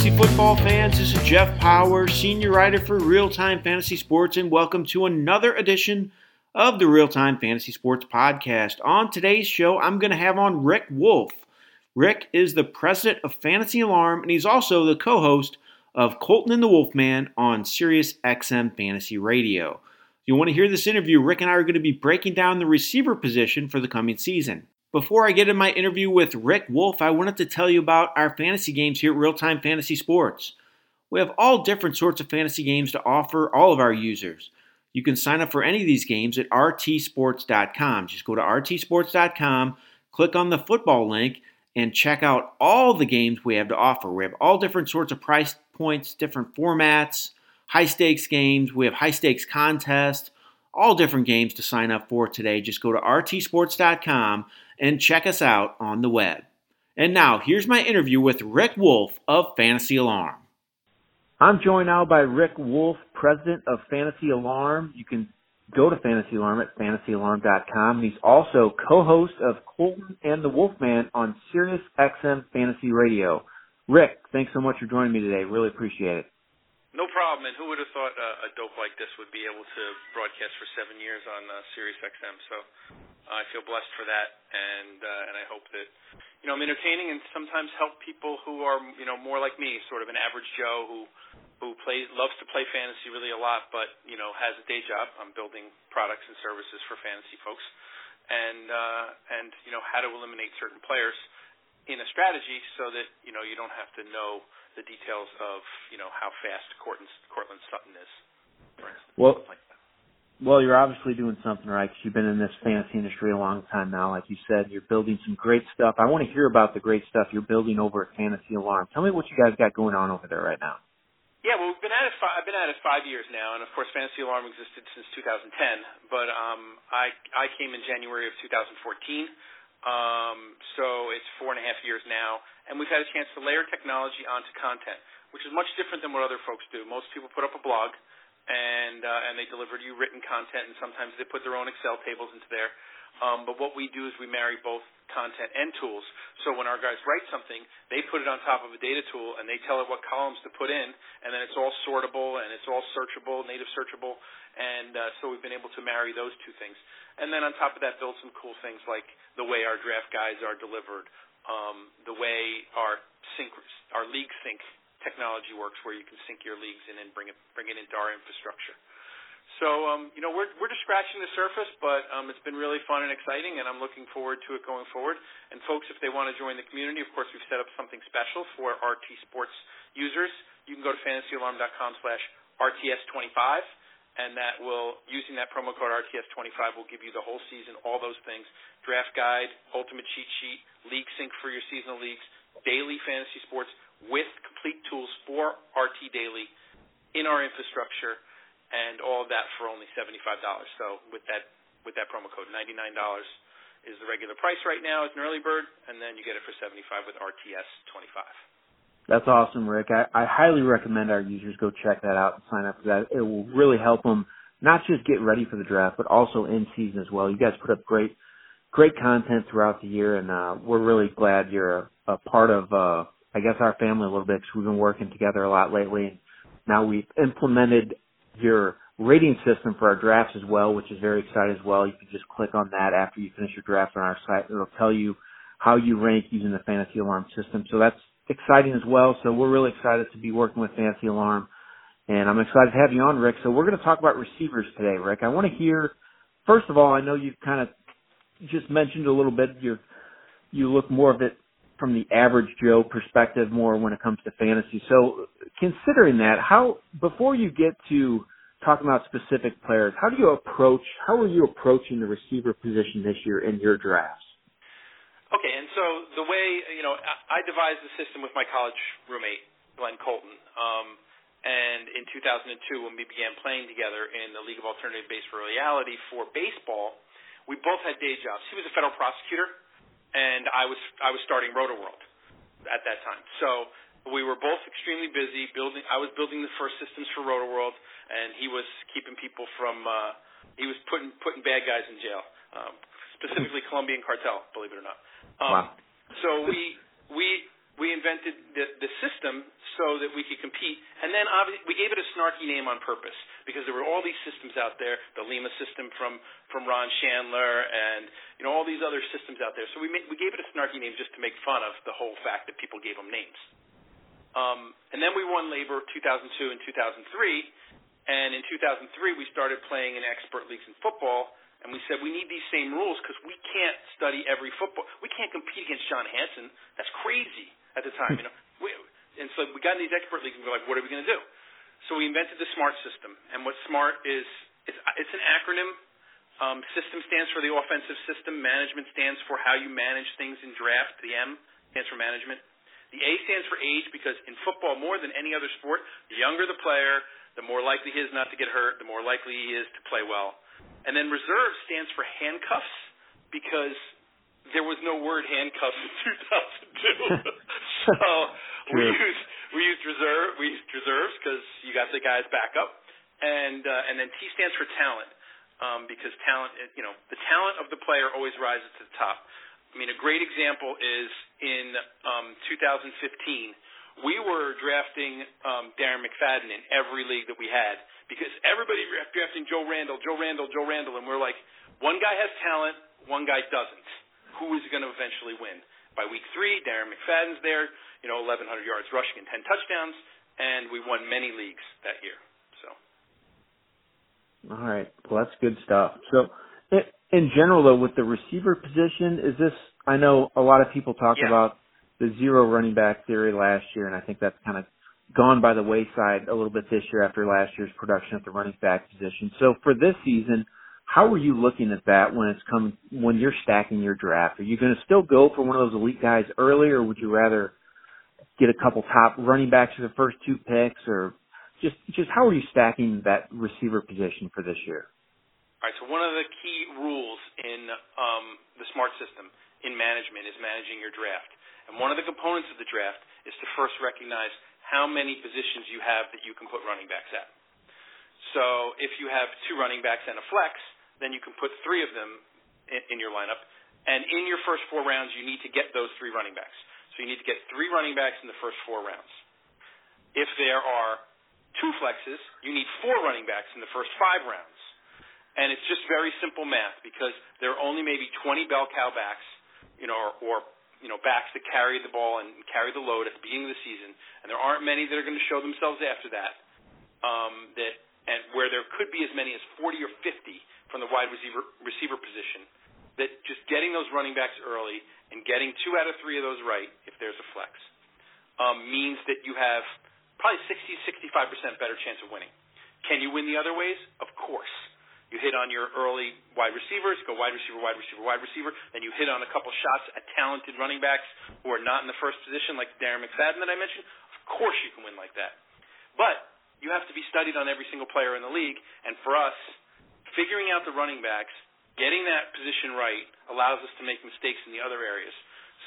fantasy football fans. This is Jeff Power, senior writer for Real Time Fantasy Sports, and welcome to another edition of the Real Time Fantasy Sports Podcast. On today's show, I'm going to have on Rick Wolf. Rick is the president of Fantasy Alarm, and he's also the co host of Colton and the Wolfman on Sirius XM Fantasy Radio. If you want to hear this interview, Rick and I are going to be breaking down the receiver position for the coming season. Before I get in my interview with Rick Wolf, I wanted to tell you about our fantasy games here at Real Time Fantasy Sports. We have all different sorts of fantasy games to offer all of our users. You can sign up for any of these games at rtsports.com. Just go to rtsports.com, click on the football link, and check out all the games we have to offer. We have all different sorts of price points, different formats, high stakes games. We have high stakes contests, all different games to sign up for today. Just go to rtsports.com and check us out on the web. And now, here's my interview with Rick Wolf of Fantasy Alarm. I'm joined now by Rick Wolf, president of Fantasy Alarm. You can go to Fantasy Alarm at fantasyalarm.com. He's also co-host of Colton and the Wolfman on Sirius XM Fantasy Radio. Rick, thanks so much for joining me today. Really appreciate it. No problem. And who would have thought uh, a dope like this would be able to broadcast for seven years on uh, Sirius XM? So I feel blessed for that, and uh, and I hope that you know I'm entertaining and sometimes help people who are you know more like me, sort of an average Joe who who plays loves to play fantasy really a lot, but you know has a day job. I'm building products and services for fantasy folks, and uh, and you know how to eliminate certain players in a strategy so that you know you don't have to know the details of you know how fast Courtland Sutton is. well, like well, you're obviously doing something right because you've been in this fantasy industry a long time now. Like you said, you're building some great stuff. I want to hear about the great stuff you're building over at Fantasy Alarm. Tell me what you guys got going on over there right now. Yeah, well, we've been at it. I've been at it five years now, and of course, Fantasy Alarm existed since 2010. But um, I I came in January of 2014. Um, so it's four and a half years now, and we've had a chance to layer technology onto content, which is much different than what other folks do. Most people put up a blog, and uh, and they deliver to you written content, and sometimes they put their own Excel tables into there. Um, but what we do is we marry both content and tools. So when our guys write something, they put it on top of a data tool and they tell it what columns to put in, and then it's all sortable and it's all searchable, native searchable, and uh, so we've been able to marry those two things. And then on top of that, build some cool things like the way our draft guides are delivered, um, the way our sync, our league sync technology works, where you can sync your leagues in and bring it bring it into our infrastructure. So um, you know we're we're just scratching the surface, but um, it's been really fun and exciting, and I'm looking forward to it going forward. And folks, if they want to join the community, of course we've set up something special for RT Sports users. You can go to fantasyalarm.com/slash RTS25, and that will using that promo code RTS25 will give you the whole season, all those things: draft guide, ultimate cheat sheet, league sync for your seasonal leagues, daily fantasy sports with complete tools for RT Daily in our infrastructure, and all of that for only $75. So with that with that promo code, $99 is the regular price right now as an early bird, and then you get it for 75 with RTS 25. That's awesome, Rick. I, I highly recommend our users go check that out and sign up for that. It will really help them not just get ready for the draft, but also in season as well. You guys put up great, great content throughout the year, and uh, we're really glad you're a, a part of, uh, I guess, our family a little bit because we've been working together a lot lately. Now we've implemented your rating system for our drafts as well, which is very exciting as well. You can just click on that after you finish your draft on our site. It'll tell you how you rank using the Fantasy Alarm system. So that's exciting as well. So we're really excited to be working with Fantasy Alarm. And I'm excited to have you on, Rick. So we're going to talk about receivers today, Rick. I want to hear, first of all, I know you've kind of just mentioned a little bit, you you look more of it from the average Joe perspective more when it comes to fantasy. So considering that, how, before you get to talking about specific players, how do you approach, how are you approaching the receiver position this year in your drafts? Okay, and so the way you know, I, devised the system with my college roommate Glenn Colton, um, and in 2002 when we began playing together in the League of Alternative Baseball Reality for baseball, we both had day jobs. He was a federal prosecutor, and I was I was starting Roto World at that time. So we were both extremely busy building. I was building the first systems for Roto World, and he was keeping people from. Uh, he was putting putting bad guys in jail, um, specifically Colombian cartel. Believe it or not. Um, wow. So we we we invented the, the system so that we could compete. And then obviously we gave it a snarky name on purpose because there were all these systems out there, the Lima system from from Ron Shandler and you know all these other systems out there. So we made, we gave it a snarky name just to make fun of the whole fact that people gave them names. Um, and then we won LABR 2002 and 2003, and in 2003 we started playing in expert leagues in football and we said we need these same rules because we can't study every football. We can't compete against John Hansen. That's crazy at the time, you know. We, and so we got in these expert leagues and we're like, what are we going to do? So we invented the SMART system. And what SMART is, it's, it's an acronym. Um, system stands for the offensive system. Management stands for how you manage things in draft. The M stands for management. The A stands for age because in football, more than any other sport, the younger the player, the more likely he is not to get hurt, the more likely he is to play well. And then reserve stands for handcuffs because there was no word handcuffs in 2002. so we used we used reserve we used reserves because you got the guys back up, and uh, and then T stands for talent um, because talent you know the talent of the player always rises to the top. I mean, a great example is in um, 2015. We were drafting um, Darren McFadden in every league that we had because everybody drafting Joe Randle, Joe Randle, Joe Randle, and we're like, one guy has talent, one guy doesn't. Who is going to eventually win? By week three, Darren McFadden's there, you know, 1,100 yards rushing and 10 touchdowns, and we won many leagues that year. So. All right. Well, that's good stuff. So, in general, though, with the receiver position, is this? I know a lot of people talk yeah. about the zero running back theory last year, and I think that's kind of gone by the wayside a little bit this year after last year's production at the running back position. So for this season, how are you looking at that when it's come when you're stacking your draft? Are you going to still go for one of those elite guys early, or would you rather get a couple top running backs for the first two picks, or just just how are you stacking that receiver position for this year? All right. So one of the key rules in um, the smart system in management is managing your draft, and one of the components of the draft is to first recognize how many positions you have that you can put running backs at. So if you have two running backs and a flex, then you can put three of them in, in your lineup. And in your first four rounds, you need to get those three running backs. So you need to get three running backs in the first four rounds. If there are two flexes, you need four running backs in the first five rounds. And it's just very simple math because there are only maybe 20 bell cow backs, you know, or, or you know, backs that carry the ball and carry the load at the beginning of the season, and there aren't many that are going to show themselves after that. Um, that and where there could be as many as 40 or 50 from the wide receiver receiver position. That just getting those running backs early and getting two out of three of those right, if there's a flex, um, means that you have probably 60, 65 percent better chance of winning. Can you win the other ways? Of course. You hit on your early wide receivers, go wide receiver, wide receiver, wide receiver. Then you hit on a couple shots at talented running backs who are not in the first position, like Darren McFadden that I mentioned. Of course you can win like that. But you have to be studied on every single player in the league. And for us, figuring out the running backs, getting that position right, allows us to make mistakes in the other areas.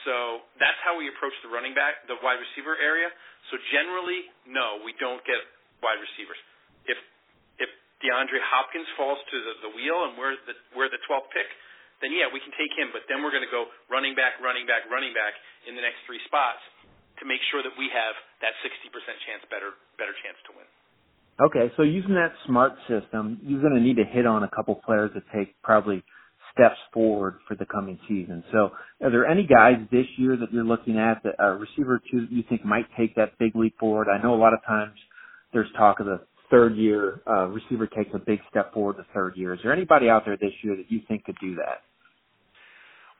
So that's how we approach the running back, the wide receiver area. So generally, no, we don't get wide receivers. If if DeAndre Hopkins falls to the, the wheel and we're the we're the 12th pick, then yeah, we can take him. But then we're going to go running back, running back, running back in the next three spots to make sure that we have that 60% chance better better chance to win. Okay, so using that smart system, you're going to need to hit on a couple players that take probably steps forward for the coming season. So, are there any guys this year that you're looking at that a receiver two that you think might take that big leap forward? I know a lot of times there's talk of the third year uh, receiver takes a big step forward the third year. Is there anybody out there this year that you think could do that?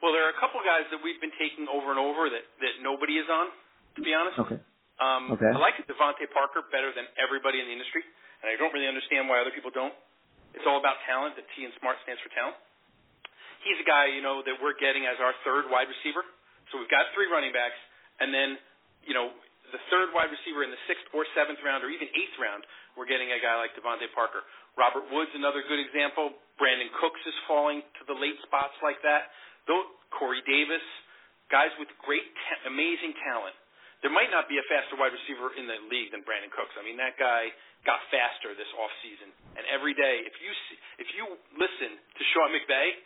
Well, there are a couple guys that we've been taking over and over that that nobody is on. To be honest, okay. Um, okay. I like DeVante Parker better than everybody in the industry, and I don't really understand why other people don't. It's all about talent. The T in SMART stands for talent. He's a guy, you know, that we're getting as our third wide receiver. So we've got three running backs, and then, you know, the third wide receiver in the sixth or seventh round or even eighth round, we're getting a guy like DeVante Parker. Robert Woods, another good example. Brandin Cooks is falling to the late spots like that. Though Corey Davis, guys with great, ta- amazing talent. There might not be a faster wide receiver in the league than Brandin Cooks. I mean, that guy got faster this off season, and every day, if you see, if you listen to Sean McVay,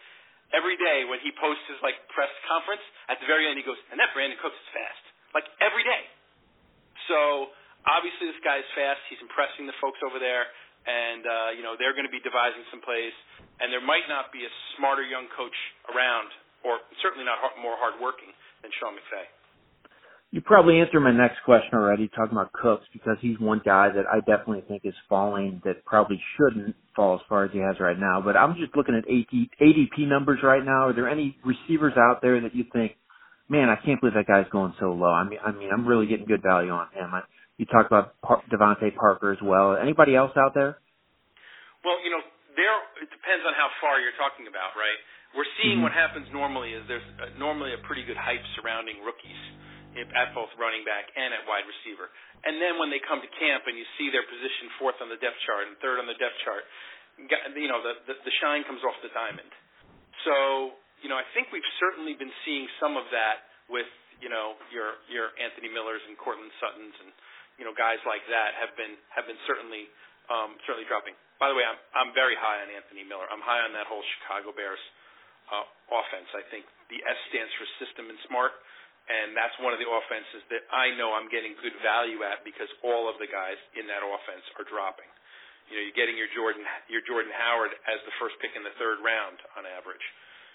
every day when he posts his like press conference, at the very end he goes, "And that Brandin Cooks is fast." like every day. So obviously this guy's fast. He's impressing the folks over there, and uh, you know they're going to be devising some plays. And there might not be a smarter young coach around, or certainly not more hardworking than Sean McVay. You probably answered my next question already, talking about Cooks, because he's one guy that I definitely think is falling that probably shouldn't fall as far as he has right now. But I'm just looking at ADP numbers right now. Are there any receivers out there that you think, man, I can't believe that guy's going so low? I mean, I mean, I'm really getting good value on him. I, you talked about Par- DeVante Parker as well. Anybody else out there? Well, you know, there it depends on how far you're talking about, right? We're seeing mm-hmm. what happens normally is there's uh, normally a pretty good hype surrounding rookies at both running back and at wide receiver. And then when they come to camp and you see their position fourth on the depth chart and third on the depth chart, you know the the, the shine comes off the diamond. So you know I think we've certainly been seeing some of that with you know your your Anthony Millers and Courtland Suttons and you know guys like that have been have been certainly um, certainly dropping. By the way, I'm I'm very high on Anthony Miller. I'm high on that whole Chicago Bears uh, offense. I think the S stands for system and smart and that's one of the offenses that I know I'm getting good value at because all of the guys in that offense are dropping. You know, you're getting your Jordan your Jordan Howard as the first pick in the third round on average.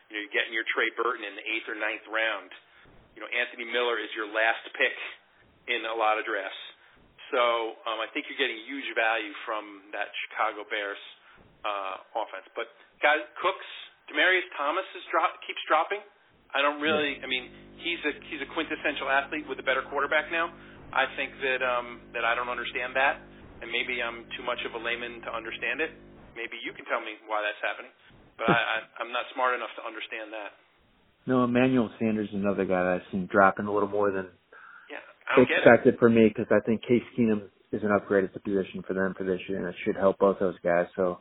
You know, you're getting your Trey Burton in the eighth or ninth round. You know, Anthony Miller is your last pick in a lot of drafts. So um, I think you're getting huge value from that Chicago Bears uh, offense. But guys, Cooks, Demaryius Thomas is drop keeps dropping. I don't really. I mean, he's a he's a quintessential athlete with a better quarterback now. I think that um, that I don't understand that, and maybe I'm too much of a layman to understand it. Maybe you can tell me why that's happening, but I, I, I'm not smart enough to understand that. No, Emmanuel Sanders is another guy that I've seen dropping a little more than yeah, expected for me because I think Case Keenum is an upgrade at the position for them for this year, and it should help both those guys. So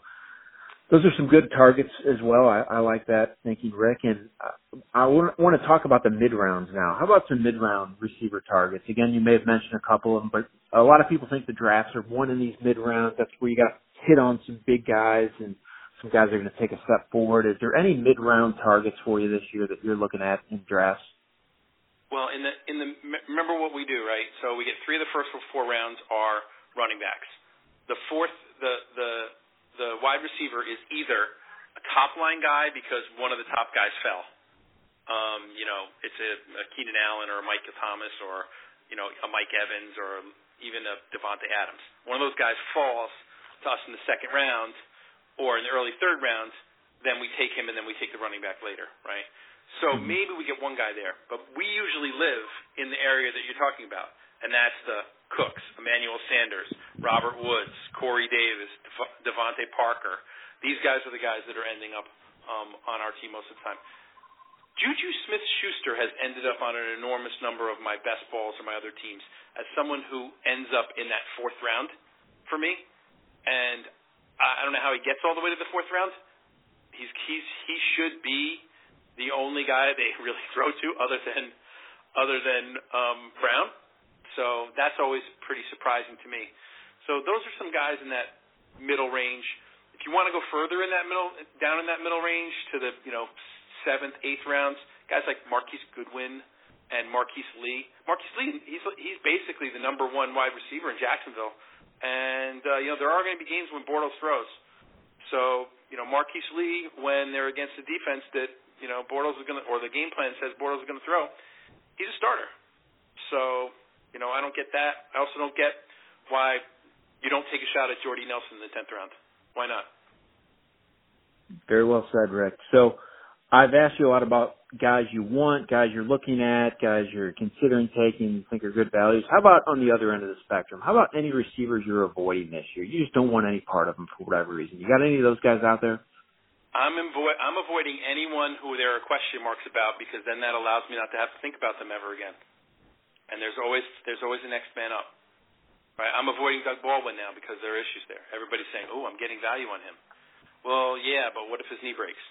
those are some good targets as well. I, I like that thinking, Rick. And uh, I, I want, want to talk about the mid rounds now. How about some mid round receiver targets? Again, you may have mentioned a couple of them, but a lot of people think the drafts are one in these mid rounds. That's where you got to hit on some big guys and some guys are going to take a step forward. Is there any mid round targets for you this year that you're looking at in drafts? Well, in the in the remember what we do, right? So we get three of the first four rounds are running backs. The fourth, the the the wide receiver is either a top line guy because one of the top guys fell. Um, you know, it's a, a Keenan Allen or a Michael Thomas or you know a Mike Evans or even a Davante Adams. One of those guys falls to us in the second round or in the early third round. Then we take him and then we take the running back later, right? So mm-hmm. maybe we get one guy there, but we usually live in the area that you're talking about, and that's the Cooks, Emmanuel Sanders, Robert Woods, Corey Davis, DeVante Parker. These guys are the guys that are ending up um, on our team most of the time. Juju Smith Schuster has ended up on an enormous number of my best balls or my other teams as someone who ends up in that fourth round for me. And I don't know how he gets all the way to the fourth round. He's he's he should be the only guy they really throw to other than other than um, Brown. So that's always pretty surprising to me. So those are some guys in that middle range. If you want to go further in that middle, down in that middle range to the you know seventh, eighth rounds, guys like Marquise Goodwin and Marquise Lee. Marquise Lee, he's he's basically the number one wide receiver in Jacksonville, and uh, you know there are going to be games when Bortles throws. So you know Marquise Lee, when they're against the defense that you know Bortles is going to, or the game plan says Bortles is going to throw, he's a starter. So you know, I don't get that. I also don't get why you don't take a shot at Jordy Nelson in the tenth round. Why not? Very well said, Rick. So I've asked you a lot about guys you want, guys you're looking at, guys you're considering taking, you think are good values. How about on the other end of the spectrum? How about any receivers you're avoiding this year? You just don't want any part of them for whatever reason. You got any of those guys out there? I'm, avo- I'm avoiding anyone who there are question marks about because then that allows me not to have to think about them ever again and there's always there's always the next man up. Right? I'm avoiding Doug Baldwin now because there are issues there. Everybody's saying, "Oh, I'm getting value on him." Well, yeah, but what if his knee breaks?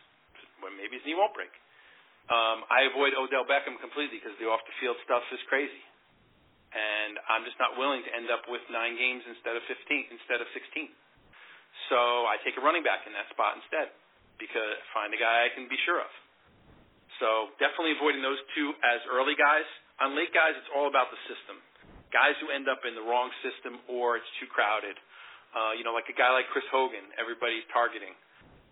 Well, maybe his knee won't break. Um, I avoid Odell Beckham completely because the off the field stuff is crazy, and I'm just not willing to end up with nine games instead of 15 instead of 16. So I take a running back in that spot instead because find a guy I can be sure of. So definitely avoiding those two as early guys. On late guys, it's all about the system. Guys who end up in the wrong system or it's too crowded. Uh, you know, like a guy like Chris Hogan, everybody's targeting,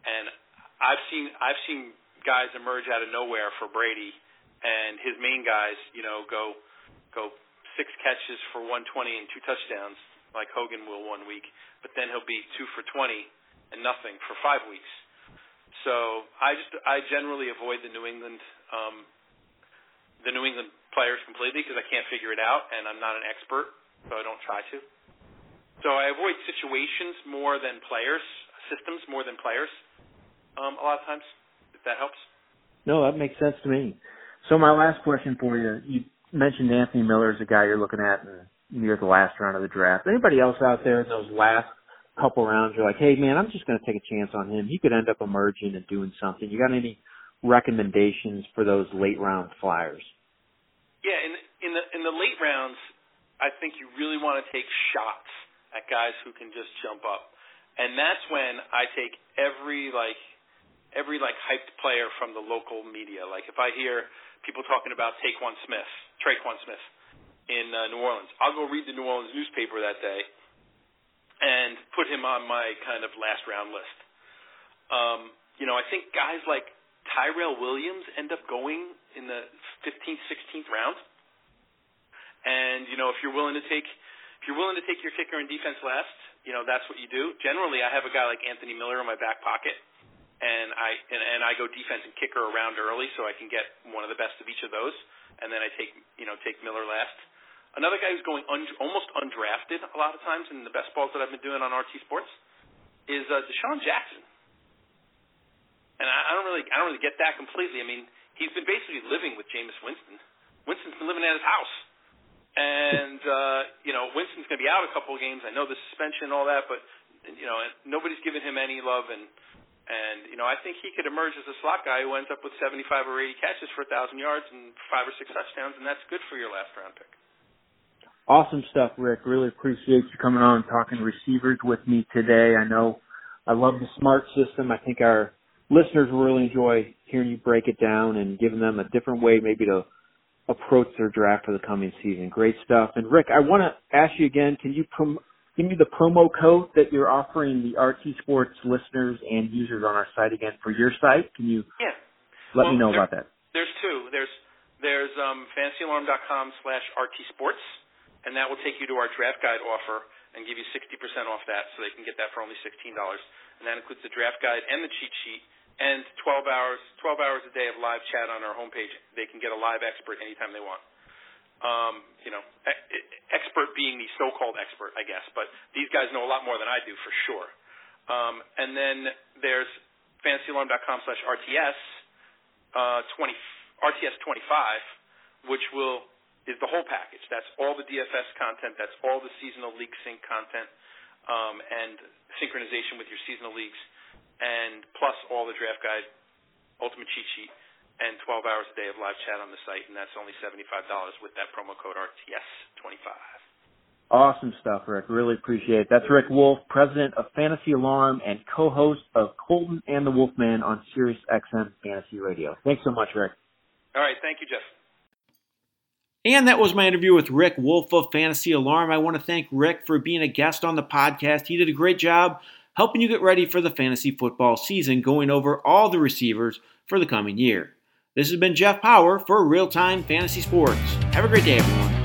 and I've seen I've seen guys emerge out of nowhere for Brady, and his main guys, you know, go go six catches for 120 and two touchdowns, like Hogan will one week, but then he'll be two for 20 and nothing for five weeks. So I just I generally avoid the New England um, the New England players completely because I can't figure it out and I'm not an expert, so I don't try to. So I avoid situations more than players, systems more than players. Um, a lot of times, if that helps. No, that makes sense to me. So my last question for you, you mentioned Anthony Miller as a guy you're looking at near the last round of the draft. Anybody else out there in those last couple rounds you're like, hey man, I'm just going to take a chance on him. He could end up emerging and doing something. You got any recommendations for those late round flyers? Yeah, in in the in the late rounds, I think you really want to take shots at guys who can just jump up, and that's when I take every like every like hyped player from the local media. Like if I hear people talking about Taquan Smith, Tre'Quan Smith in uh, New Orleans, I'll go read the New Orleans newspaper that day and put him on my kind of last round list. Um, you know, I think guys like Tyrell Williams end up going in the 15th, 16th round. And you know, if you're willing to take if you're willing to take your kicker in defense last, you know that's what you do. Generally, I have a guy like Anthony Miller in my back pocket, and I and, and I go defense and kicker around early so I can get one of the best of each of those, and then I take you know take Miller last. Another guy who's going un- almost undrafted a lot of times in the best balls that I've been doing on RT Sports is uh, DeSean Jackson and I, don't really I don't really get that completely. I mean, he's been basically living with Jameis Winston. Winston's been living at his house, and uh, you know Winston's going to be out a couple of games. I know the suspension and all that, but you know nobody's giving him any love, and and you know I think he could emerge as a slot guy who ends up with 75 or 80 catches for a thousand yards and five or six touchdowns, and that's good for your last round pick. Awesome stuff, Rick. Really appreciate you coming on and talking receivers with me today. I know I love the smart system. I think our listeners will really enjoy hearing you break it down and giving them a different way maybe to approach their draft for the coming season. Great stuff. And Rick, I want to ask you again, can you prom- give me the promo code that you're offering the RT Sports listeners and users on our site again for your site? Can you yeah. let well, me know there, about that? There's two. There's there's um, fantasyalarm.com slash RT Sports, and that will take you to our draft guide offer and give you 60% off that, so they can get that for only $16. And that includes the draft guide and the cheat sheet and 12 hours 12 hours a day of live chat on our homepage. They can get a live expert anytime they want. Um, you know, expert being the so-called expert, I guess, but these guys know a lot more than I do for sure. Um, and then there's fantasyalarm.com slash RTS uh, 20 RTS 25, which will is the whole package. That's all the DFS content. That's all the seasonal league sync content um, and synchronization with your seasonal leagues and plus all the draft guide, ultimate cheat sheet, and 12 hours a day of live chat on the site, and that's only $75 with that promo code RTS25. Awesome stuff, Rick. Really appreciate it. That's Rick Wolf, president of Fantasy Alarm and co-host of Colton and the Wolfman on Sirius XM Fantasy Radio. Thanks so much, Rick. All right. Thank you, Jeff. And that was my interview with Rick Wolf of Fantasy Alarm. I want to thank Rick for being a guest on the podcast. He did a great job helping you get ready for the fantasy football season, going over all the receivers for the coming year. This has been Jeff Power for Real Time Fantasy Sports. Have a great day, everyone.